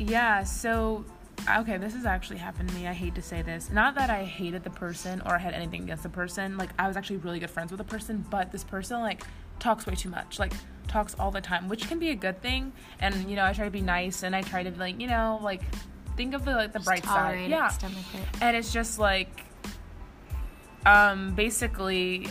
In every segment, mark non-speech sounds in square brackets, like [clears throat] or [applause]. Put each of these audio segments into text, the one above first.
Yeah, so okay, this has actually happened to me. I hate to say this. Not that I hated the person or I had anything against the person. Like I was actually really good friends with the person, but this person like talks way too much. Like talks all the time, which can be a good thing. And you know, I try to be nice and I try to be like, you know, like think of the like the Just bright side. it, Yeah. it. And it's just like um basically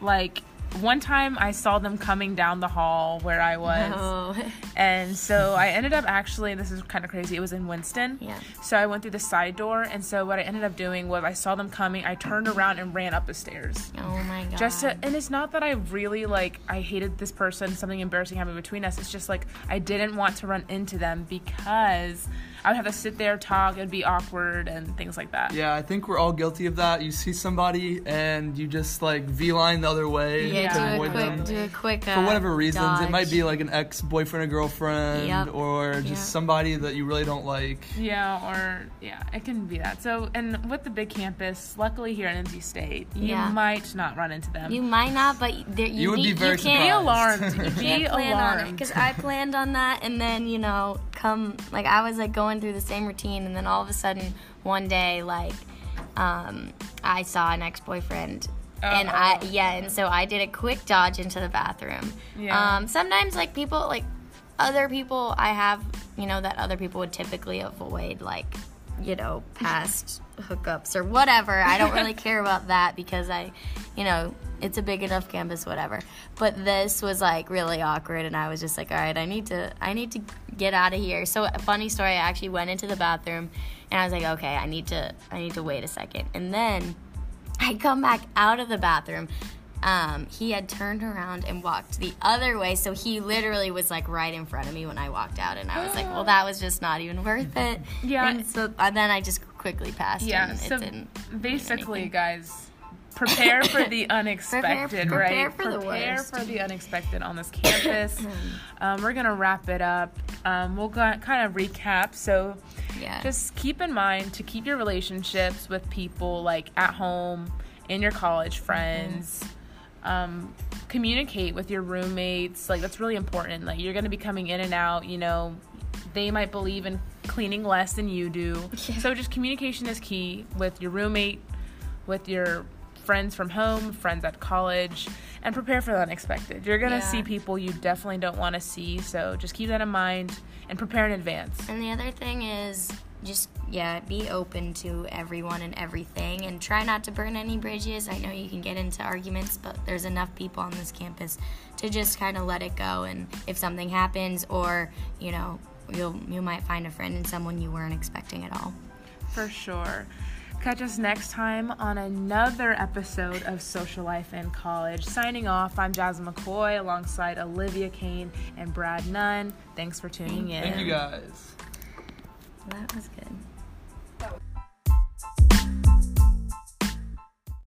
like one time I saw them coming down the hall where I was. [laughs] And so I ended up actually, this is kind of crazy, it was in Winston. Yeah. So I went through the side door, and so what I ended up doing was I saw them coming, I turned around and ran up the stairs. Oh my god. Just to, and it's not that I really like, I hated this person, something embarrassing happened between us. It's just like, I didn't want to run into them because I would have to sit there, talk, it'd be awkward, and things like that. Yeah, I think we're all guilty of that. You see somebody and you just like V line the other way yeah, Yeah, to do a avoid quick, them. do a quick. Uh, For whatever reasons, it might be like an ex boyfriend or girlfriend, Yep. or just Yep. somebody that you really don't like. Yeah, or yeah, it can be that. So, and with the big campus, luckily here at NC State, you Yeah. might not run into them. You might not, but there, you, You would be need, very you can't, be alarmed. [laughs] You be can't plan on it alarmed. because I planned on that, and then you know, come like I was like going through the same routine, and then all of a sudden one day, like, um, I saw an ex boyfriend. And I yeah, and so I did a quick dodge into the bathroom. Yeah. Um, sometimes like people like other people I have you know that other people would typically avoid like you know [laughs] past hookups or whatever. I don't really [laughs] care about that because I you know it's a big enough campus whatever. But this was like really awkward and I was just like all right I need to I need to get out of here. So funny story I actually went into the bathroom and I was like okay I need to I need to wait a second and then I come back out of the bathroom. Um, he had turned around and walked the other way, so he literally was like right in front of me when I walked out, and I was like, "Well, that was just not even worth it." Yeah. And so and then I just quickly passed. yeah, and so didn't. basically, guys, prepare for the [laughs] unexpected, prepare right? for the prepare worst. for the unexpected on this campus. [clears throat] um, we're gonna wrap it up. Um, we'll go, kind of recap. So, Yeah. just keep in mind to keep your relationships with people like at home, in your college friends. Um, communicate with your roommates. Like that's really important. Like you're gonna be coming in and out. You know, they might believe in cleaning less than you do. [laughs] Yeah. So just communication is key with your roommate, with your friends from home, friends at college, and prepare for the unexpected. You're gonna Yeah. see people you definitely don't want to see. So just keep that in mind and prepare in advance. And the other thing is just yeah, be open to everyone and everything and try not to burn any bridges. I know you can get into arguments, but there's enough people on this campus to just kind of let it go and if something happens or, you know, you'll you might find a friend in someone you weren't expecting at all. For sure. Catch us next time on another episode of Social Life in College. Signing off, I'm Jasmine McCoy alongside Olivia Kane and Brad Nunn. Thanks for tuning in. Thank you guys. That was good.